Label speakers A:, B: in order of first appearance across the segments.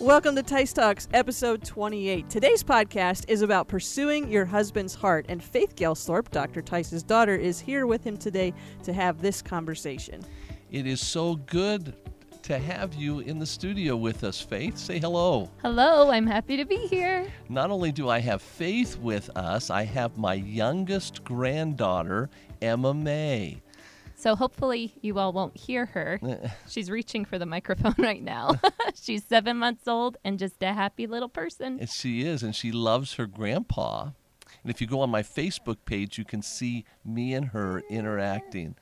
A: Welcome to Tice Talks, episode 28. Today's podcast is about pursuing your husband's heart, and Faith Gelsthorpe, Dr. Tice's daughter, is here with him today to have this conversation.
B: It is so good to have you in the studio with us, Faith. Say hello.
C: Hello, I'm happy to be here.
B: Not only do I have Faith with us, I have my youngest granddaughter, Emma May.
C: So hopefully you all won't hear her. She's reaching for the microphone right now. She's seven months old and just a happy little person.
B: And she is, and she loves her grandpa. And if you go on my Facebook page, you can see me and her interacting.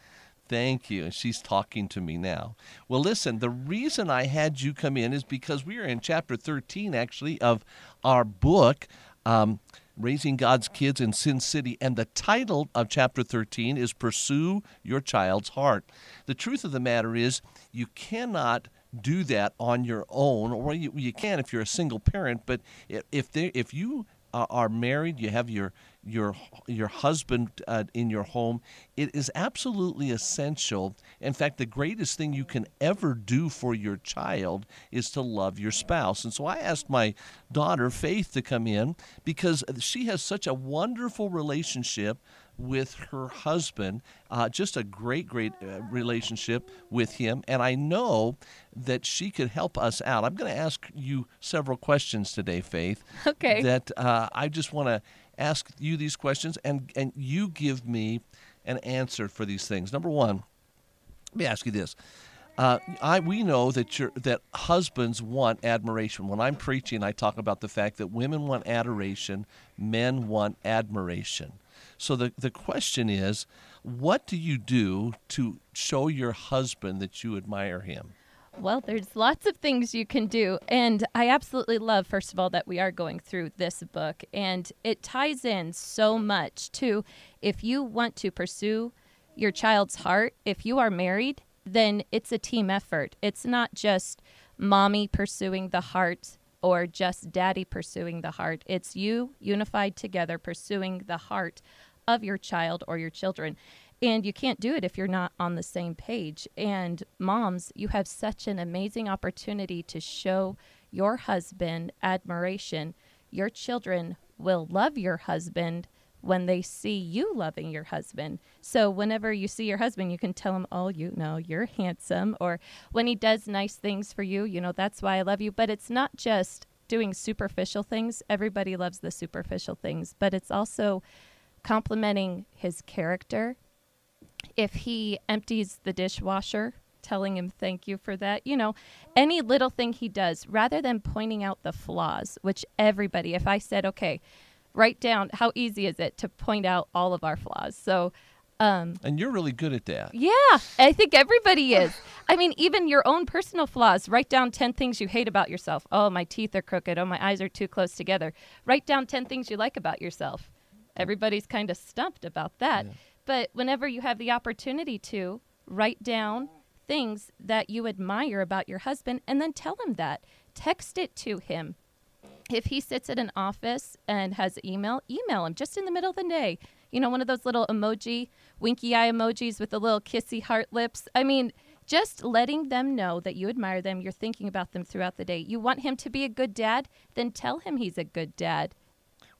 B: Thank you. And she's talking to me now. Well, listen, the reason I had you come in is because we are in chapter 13, actually, of our book. Um, Raising God's Kids in Sin City. And the title of chapter 13 is Pursue Your Child's Heart. The truth of the matter is, you cannot do that on your own, or you, you can if you're a single parent, but if, they, if you are married, you have your your your husband uh, in your home, it is absolutely essential. In fact, the greatest thing you can ever do for your child is to love your spouse. And so I asked my daughter Faith to come in because she has such a wonderful relationship with her husband, uh, just a great, great uh, relationship with him. And I know that she could help us out. I'm going to ask you several questions today, Faith.
C: Okay.
B: That uh, I just want to ask you these questions, and, and you give me an answer for these things. Number one, let me ask you this. Uh, I, we know that your that husbands want admiration. When I'm preaching, I talk about the fact that women want adoration, men want admiration. So the, the question is, what do you do to show your husband that you admire him?
C: Well, there's lots of things you can do. And I absolutely love, first of all, that we are going through this book. And it ties in so much to if you want to pursue your child's heart, if you are married, then it's a team effort. It's not just mommy pursuing the heart or just daddy pursuing the heart. It's you unified together pursuing the heart of your child or your children. And you can't do it if you're not on the same page. And moms, you have such an amazing opportunity to show your husband admiration. Your children will love your husband when they see you loving your husband. So whenever you see your husband, you can tell him, "Oh, you know, you're handsome," or when he does nice things for you, you know, that's why I love you. But it's not just doing superficial things. Everybody loves the superficial things, but it's also complimenting his character if he empties the dishwasher, telling him thank you for that, you know, any little thing he does, rather than pointing out the flaws, which everybody, if I said, okay, write down how easy is it to point out all of our flaws. So, um,
B: and you're really good at that.
C: Yeah, I think everybody is. I mean, even your own personal flaws. Write down 10 things you hate about yourself. Oh, my teeth are crooked. Oh, my eyes are too close together. Write down 10 things you like about yourself. Everybody's kind of stumped about that. Yeah. But whenever you have the opportunity to, write down things that you admire about your husband and then tell him that. Text it to him. If he sits at an office and has email, email him just in the middle of the day. You know, one of those little emoji, winky eye emojis with the little kissy heart lips. I mean, just letting them know that you admire them, you're thinking about them throughout the day. You want him to be a good dad, then tell him he's a good dad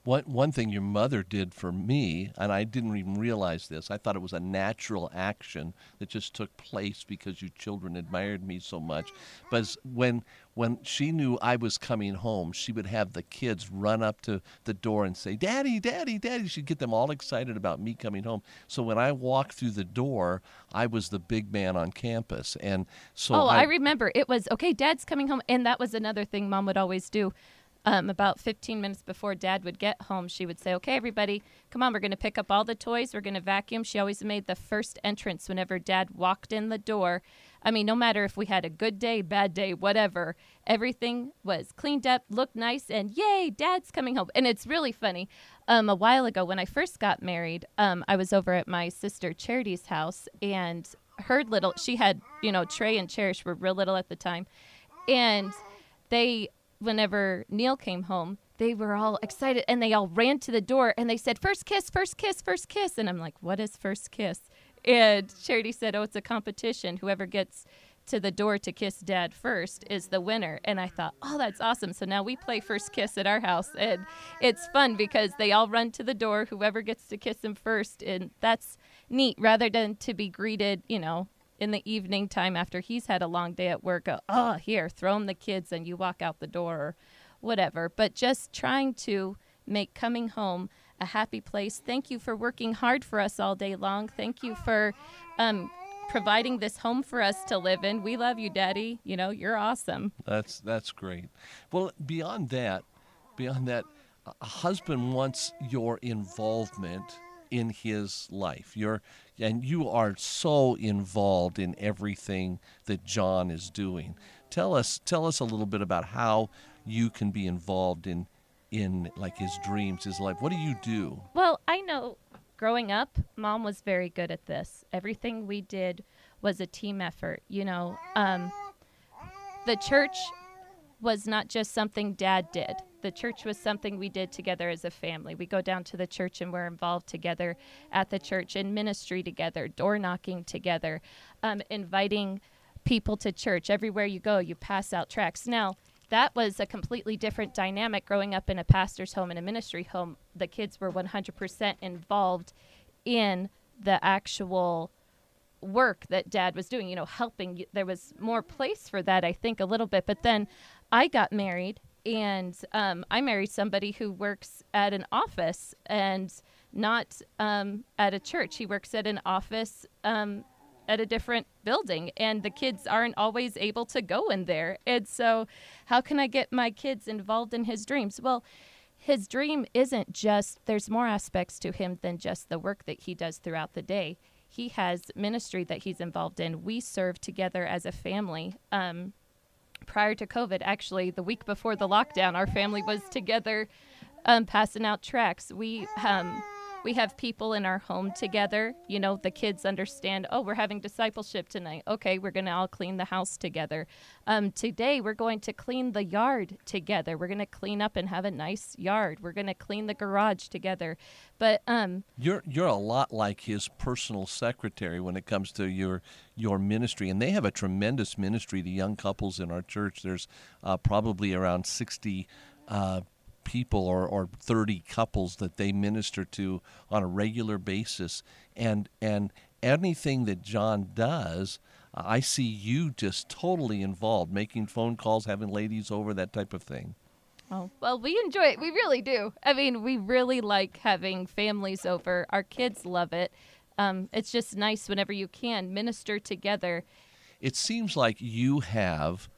B: one, one thing your mother did for me, and I didn't even realize this, I thought it was a natural action that just took place because you children admired me so much. But when, when she knew I was coming home, she would have the kids run up to the door and say, Daddy, Daddy, Daddy. She'd get them all excited about me coming home. So when I walked through the door, I was the big man on campus. And so.
C: Oh, I, I remember. It was, okay, Dad's coming home. And that was another thing mom would always do um, about 15 minutes before dad would get home, she would say, Okay, everybody, come on, we're going to pick up all the toys. We're going to vacuum. She always made the first entrance whenever dad walked in the door. I mean, no matter if we had a good day, bad day, whatever, everything was cleaned up, looked nice, and yay, dad's coming home. And it's really funny. Um, a while ago, when I first got married, um, I was over at my sister Charity's house, and her little, she had, you know, Trey and Cherish were real little at the time. And they whenever Neil came home, they were all excited and they all ran to the door and they said, First kiss, first kiss, first kiss. And I'm like, What is first kiss? And Charity said, Oh, it's a competition. Whoever gets to the door to kiss dad first is the winner. And I thought, oh, that's awesome. So now we play first kiss at our house. And it's fun because they all run to the door, whoever gets to kiss him first. And that's neat rather than to be greeted, you know, in the evening time after he's had a long day at work. Go, oh, here, throw him the kids and you walk out the door or whatever. But just trying to make coming home a happy place. Thank you for working hard for us all day long. Thank you for um, providing this home for us to live in. We love you, Daddy. You know, you're awesome.
B: That's that's great. Well, beyond that, beyond that, a husband wants your involvement in his life. You're and you are so involved in everything that John is doing. Tell us tell us a little bit about how you can be involved in in like his dreams, his life. What do you do?
C: Well, I know growing up, mom was very good at this. Everything we did was a team effort. You know, um, the church was not just something dad did. The church was something we did together as a family. We go down to the church and we're involved together at the church in ministry together, door knocking together, um, inviting people to church. Everywhere you go, you pass out tracts. Now, that was a completely different dynamic growing up in a pastor's home and a ministry home. The kids were 100% involved in the actual work that dad was doing, you know, helping. There was more place for that, I think, a little bit. But then I got married and um, I married somebody who works at an office and not um, at a church. He works at an office um, at a different building and the kids aren't always able to go in there. And so, how can I get my kids involved in his dreams? Well, his dream isn't just, there's more aspects to him than just the work that he does throughout the day. He has ministry that he's involved in. We serve together as a family. Um, prior to COVID, actually, the week before the lockdown, our family was together um, passing out tracts. We, um, we have people in our home together. You know, the kids understand, oh, we're having discipleship tonight. Okay, we're going to all clean the house together. Um, today, we're going to clean the yard together. We're going to clean up and have a nice yard. We're going to clean the garage together. But um,
B: you're you're a lot like his personal secretary when it comes to your your ministry, and they have a tremendous ministry to young couples in our church. There's uh, probably around sixty. Uh, people or, or 30 couples that they minister to on a regular basis and and anything that John does I see you just totally involved making phone calls having ladies over that type of thing
C: Oh, well, we enjoy it. We really do. I mean, we really like having families over. Our kids love it. Um, it's just nice whenever you can minister together.
B: It seems like you have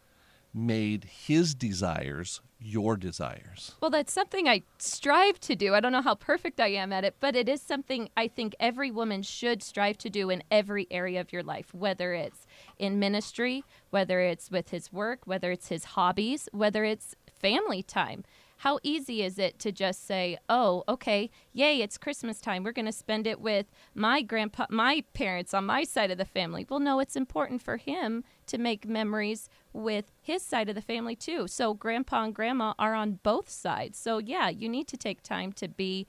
B: made his desires your desires.
C: Well, that's something I strive to do. I don't know how perfect I am at it, but it is something I think every woman should strive to do in every area of your life, whether it's in ministry, whether it's with his work, whether it's his hobbies, whether it's family time how easy is it to just say, "Oh, okay, yay, it's Christmas time. We're going to spend it with my grandpa, my parents on my side of the family." Well, no, it's important for him to make memories with his side of the family too. So grandpa and grandma are on both sides. So yeah, you need to take time to be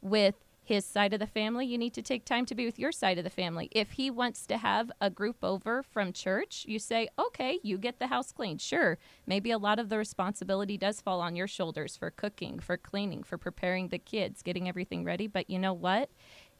C: with his side of the family, you need to take time to be with your side of the family. If he wants to have a group over from church, you say, okay, you get the house cleaned. Sure, maybe a lot of the responsibility does fall on your shoulders for cooking, for cleaning, for preparing the kids, getting everything ready. But you know what?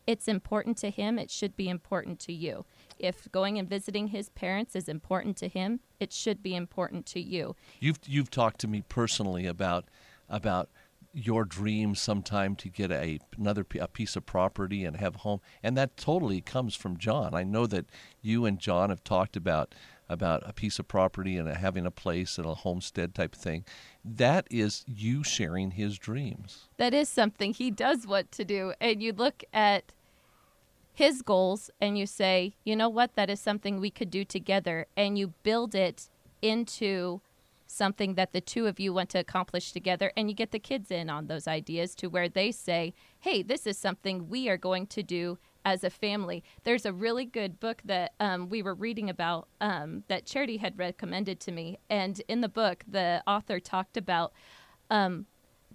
C: It's important to him. It should be important to you. If going and visiting his parents is important to him, it should be important to you.
B: You've you've talked to me personally about about your dream sometime to get a another a piece of property and have home and that totally comes from John. I know that you and John have talked about about a piece of property and having a place and a homestead type thing. That is you sharing his dreams.
C: That is something he does want to do and you look at his goals and you say, "You know what? That is something we could do together." And you build it into something that the two of you want to accomplish together and you get the kids in on those ideas to where they say hey this is something we are going to do as a family there's a really good book that um, we were reading about um, that charity had recommended to me and in the book the author talked about um,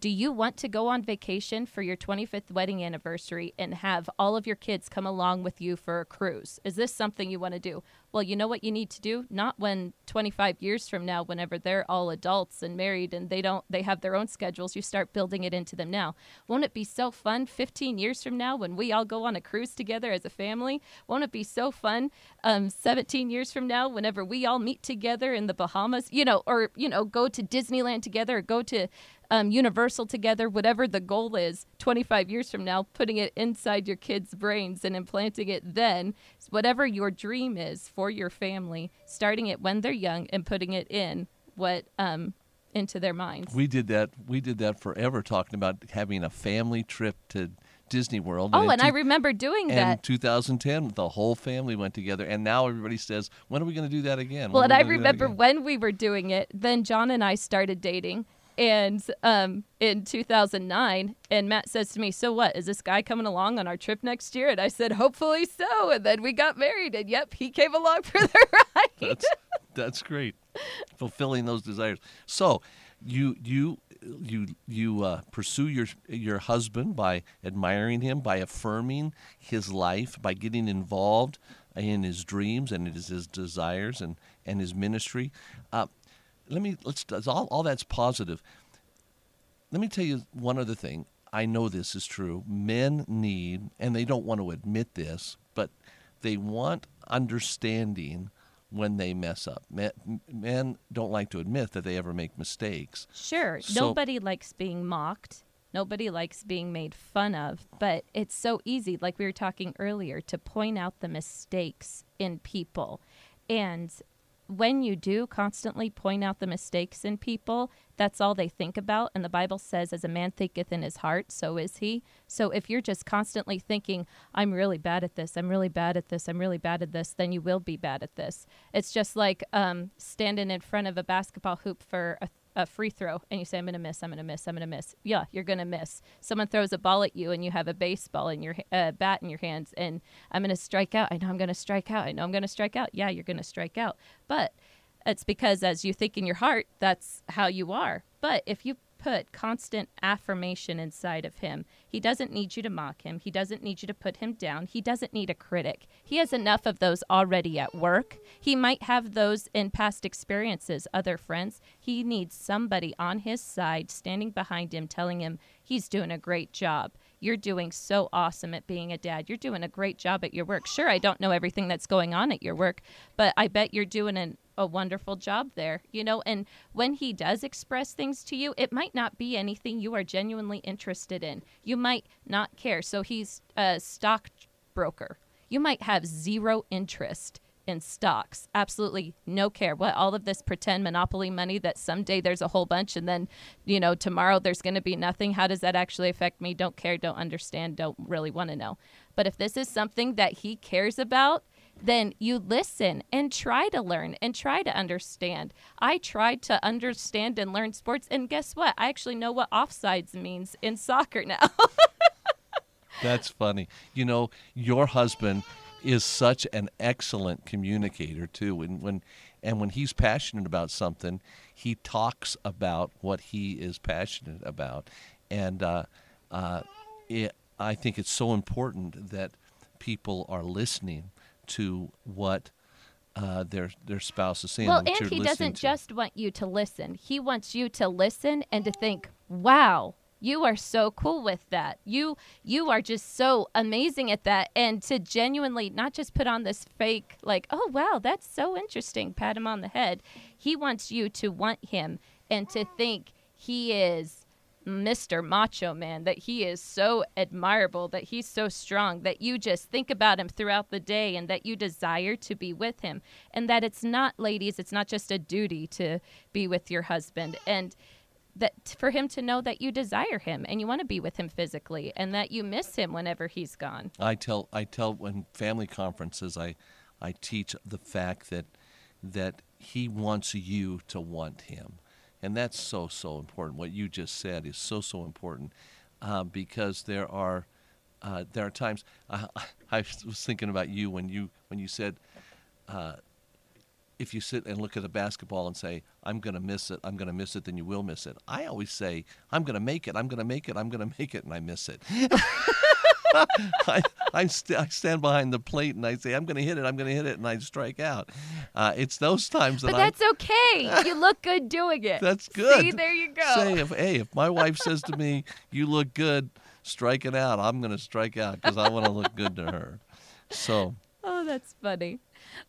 C: Do you want to go on vacation for your 25th wedding anniversary and have all of your kids come along with you for a cruise? Is this something you want to do? Well, you know what you need to do? Not when 25 years from now, whenever they're all adults and married and they don't, they have their own schedules, you start building it into them now. Won't it be so fun 15 years from now when we all go on a cruise together as a family? Won't it be so fun um, 17 years from now whenever we all meet together in the Bahamas, you know, or, you know, go to Disneyland together or go to um, Universal together, whatever the goal is, 25 years from now, putting it inside your kids' brains and implanting it then, whatever your dream is for your family, starting it when they're young and putting it in what um, into their minds.
B: We did that. We did that forever, talking about having a family trip to Disney World.
C: Oh,
B: in
C: and
B: two-
C: I remember doing that.
B: in 2010, the whole family went together, and now everybody says, "When are we going to do that again?" When
C: Well, and I
B: gonna do that
C: remember when we were doing it, then John and I started dating. And um, in 2009, and Matt says to me, So what? Is this guy coming along on our trip next year? And I said, Hopefully so. And then we got married, and yep, he came along for the ride.
B: that's that's great, fulfilling those desires. So, you you you you uh, pursue your your husband by admiring him, by affirming his life, by getting involved in his dreams and his, his desires and and his ministry. Uh, let me let's all all that's positive. Let me tell you one other thing. I know this is true. Men need, and they don't want to admit this, but they want understanding when they mess up. Men, men don't like to admit that they ever make mistakes.
C: Sure.
B: So-
C: Nobody likes being mocked. Nobody likes being made fun of, but it's so easy, like we were talking earlier, to point out the mistakes in people. And when you do constantly point out the mistakes in people, that's all they think about. And the Bible says, as a man thinketh in his heart, so is he. So if you're just constantly thinking, I'm really bad at this, I'm really bad at this, I'm really bad at this, then you will be bad at this. It's just like um, standing in front of a basketball hoop for a a free throw and you say i'm going to miss i'm going to miss i'm going to miss. Yeah you're going to miss. Someone throws a ball at you and you have a baseball in your uh, bat in your hands and i'm going to strike out. I know i'm going to strike out. I know i'm going to strike out. Yeah you're going to strike out. But it's because as you think in your heart that's how you are. But if you put constant affirmation inside of him. He doesn't need you to mock him. He doesn't need you to put him down. He doesn't need a critic. He has enough of those already at work. He might have those in past experiences other friends. He needs somebody on his side standing behind him telling him he's doing a great job you're doing so awesome at being a dad. You're doing a great job at your work. Sure, I don't know everything that's going on at your work, but I bet you're doing an, a wonderful job there, you know. And when he does express things to you, it might not be anything you are genuinely interested in. You might not care. So he's a stockbroker. You might have zero interest in stocks. Absolutely no care. What all of this pretend monopoly money that someday there's a whole bunch and then, you know, tomorrow there's going to be nothing. How does that actually affect me? Don't care, don't understand, don't really want to know. But if this is something that he cares about, then you listen and try to learn and try to understand. I tried to understand and learn sports, and guess what? I actually know what offsides means in soccer now.
B: That's funny. You know, your husband is such an excellent communicator too. And when and when he's passionate about something, he talks about what he is passionate about. And uh, uh, it, I think it's so important that people are listening to what uh, their their spouse is saying.
C: Well, and he doesn't
B: to.
C: just want you to listen. He wants you to listen and to think, "Wow, you are so cool with that. You you are just so amazing at that." And to genuinely not just put on this fake like, "Oh, wow, that's so interesting." Pat him on the head. He wants you to want him and to think he is Mr. Macho Man, that he is so admirable, that he's so strong, that you just think about him throughout the day and that you desire to be with him. And that it's not, ladies, it's not just a duty to be with your husband. And that for him to know that you desire him and you want to be with him physically and that you miss him whenever he's gone.
B: I tell I tell when family conferences I I teach the fact that that he wants you to want him, and that's so so important. What you just said is so so important uh, because there are uh, there are times I, I was thinking about you when you when you said. If you sit and look at a basketball and say, I'm going to miss it, I'm going to miss it, then you will miss it. I always say, I'm going to make it, I'm going to make it, I'm going to make it, and I miss it. I, I, st- I, stand behind the plate and I say, I'm going to hit it, I'm going to hit it, and I strike out. Uh, it's those times that
C: But that's okay. you look good doing it.
B: That's good.
C: See, there you go.
B: Say, if, hey, if my wife says to me, you look good, strike it out, I'm going to strike out because I want to look good to her. So.
C: Oh, that's funny.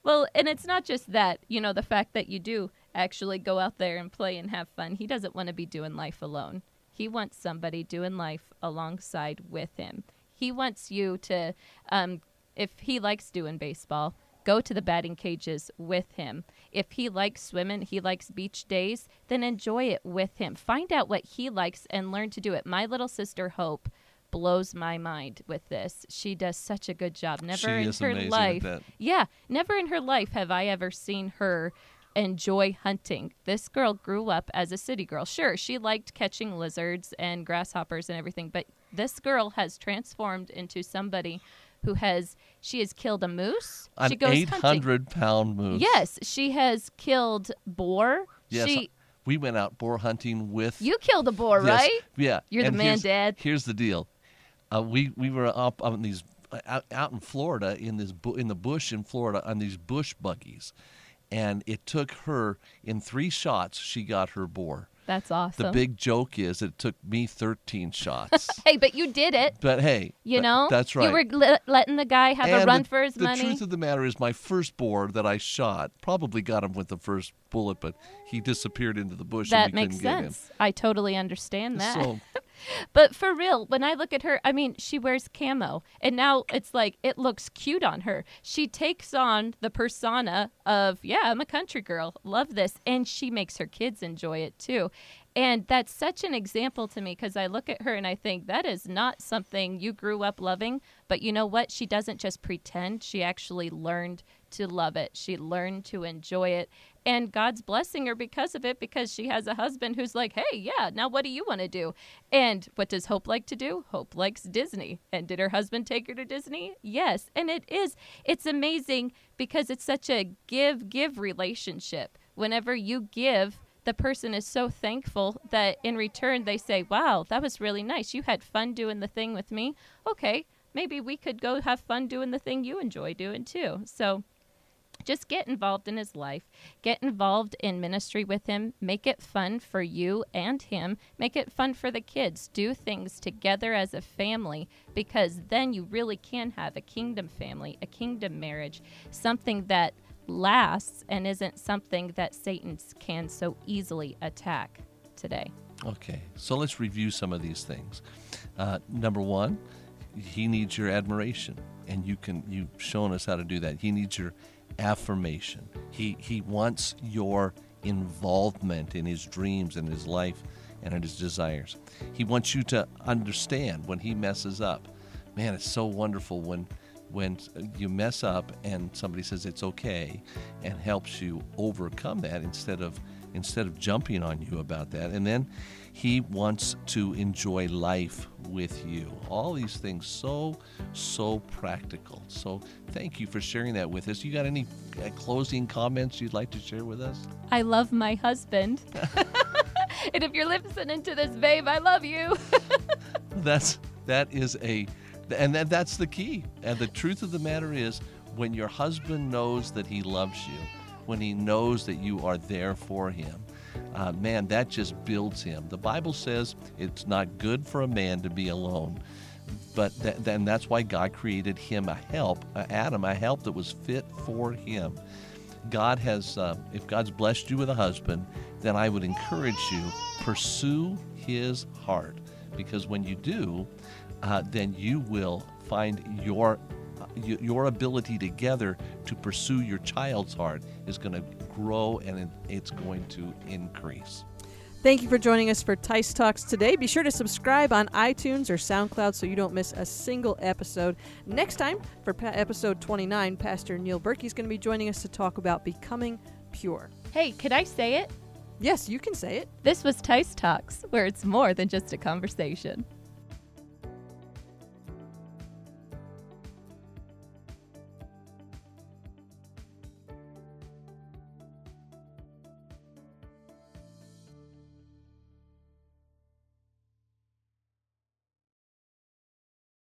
C: Well, and it's not just that, you know, the fact that you do actually go out there and play and have fun. He doesn't want to be doing life alone. He wants somebody doing life alongside with him. He wants you to, um, if he likes doing baseball, go to the batting cages with him. If he likes swimming, he likes beach days, then enjoy it with him. Find out what he likes and learn to do it. My little sister, Hope, blows my mind with this. She does such a good job. Never
B: she
C: in her life. Yeah, never in her life have I ever seen her enjoy hunting. This girl grew up as a city girl. Sure, she liked catching lizards and grasshoppers and everything, but this girl has transformed into somebody who has she has killed a moose.
B: An
C: she goes
B: eight
C: hunting.
B: hundred pound moose.
C: Yes, she has killed boar.
B: Yes.
C: She uh,
B: we went out boar hunting with.
C: you killed a boar,
B: Yes,
C: right?
B: Yeah.
C: You're the man, Dad.
B: Here's the deal. Uh, we we were up on these out, out in Florida in this bu- in the bush in Florida on these bush buggies, and it took her in three shots. She got her boar.
C: That's awesome.
B: The big joke is it took me 13 shots.
C: hey, but you did it.
B: but hey,
C: You know,
B: that's right.
C: You were le- letting the guy have a run
B: the,
C: for his
B: the
C: money.
B: The truth of the matter is, my first boar that I shot probably got him with the first bullet, but he disappeared into the bush.
C: that
B: and we
C: makes
B: couldn't get him.
C: sense. I totally understand that.
B: So
C: But for real, when I look at her, I mean, she wears camo, and now it's like it looks cute on her. She takes on the persona of, yeah, I'm a country girl, love this, and she makes her kids enjoy it too. And that's such an example to me because I look at her and I think that is not something you grew up loving. But you know what? She doesn't just pretend, she actually learned to love it. She learned to enjoy it. And God's blessing her because of it because she has a husband who's like, hey, yeah, now what do you want to do? And what does Hope like to do? Hope likes Disney. And did her husband take her to Disney? Yes. And it is, it's amazing because it's such a give give relationship. Whenever you give, the person is so thankful that in return they say, wow, that was really nice. You had fun doing the thing with me. Okay, maybe we could go have fun doing the thing you enjoy doing too. So, just get involved in his life. Get involved in ministry with him. Make it fun for you and him. Make it fun for the kids. Do things together as a family because then you really can have a kingdom family, a kingdom marriage, something that lasts and isn't something that Satan can so easily attack today.
B: Okay, so let's review some of these things. Uh, number one, he needs your admiration, and you can you've shown us how to do that. He needs your affirmation. He he wants your involvement in his dreams and his life and in his desires. He wants you to understand when he messes up. Man, it's so wonderful when when you mess up and somebody says it's okay and helps you overcome that instead of instead of jumping on you about that. And then he wants to enjoy life with you. All these things so so practical. So thank you for sharing that with us. You got any uh, closing comments you'd like to share with us?
C: I love my husband. and if you're listening to this, babe, I love you.
B: That's that is a and that, that's the key. And the truth of the matter is when your husband knows that he loves you, when he knows that you are there for him, uh, man, that just builds him. The Bible says it's not good for a man to be alone. But th- then that's why God created him a help, uh, Adam, a help that was fit for him. God has, uh, if God's blessed you with a husband, then I would encourage you pursue his heart, because when you do, uh, then you will find your uh, your ability together to pursue your child's heart is going to grow and it's going to increase.
A: Thank you for joining us for Tice Talks today. Be sure to subscribe on iTunes or SoundCloud so you don't miss a single episode. Next time, for pa- episode 29, Pastor Neil Berkey is going to be joining us to talk about becoming pure.
C: hey, could I say it?
A: Yes, you can say it.
C: This was Tice Talks, where it's more than just a conversation.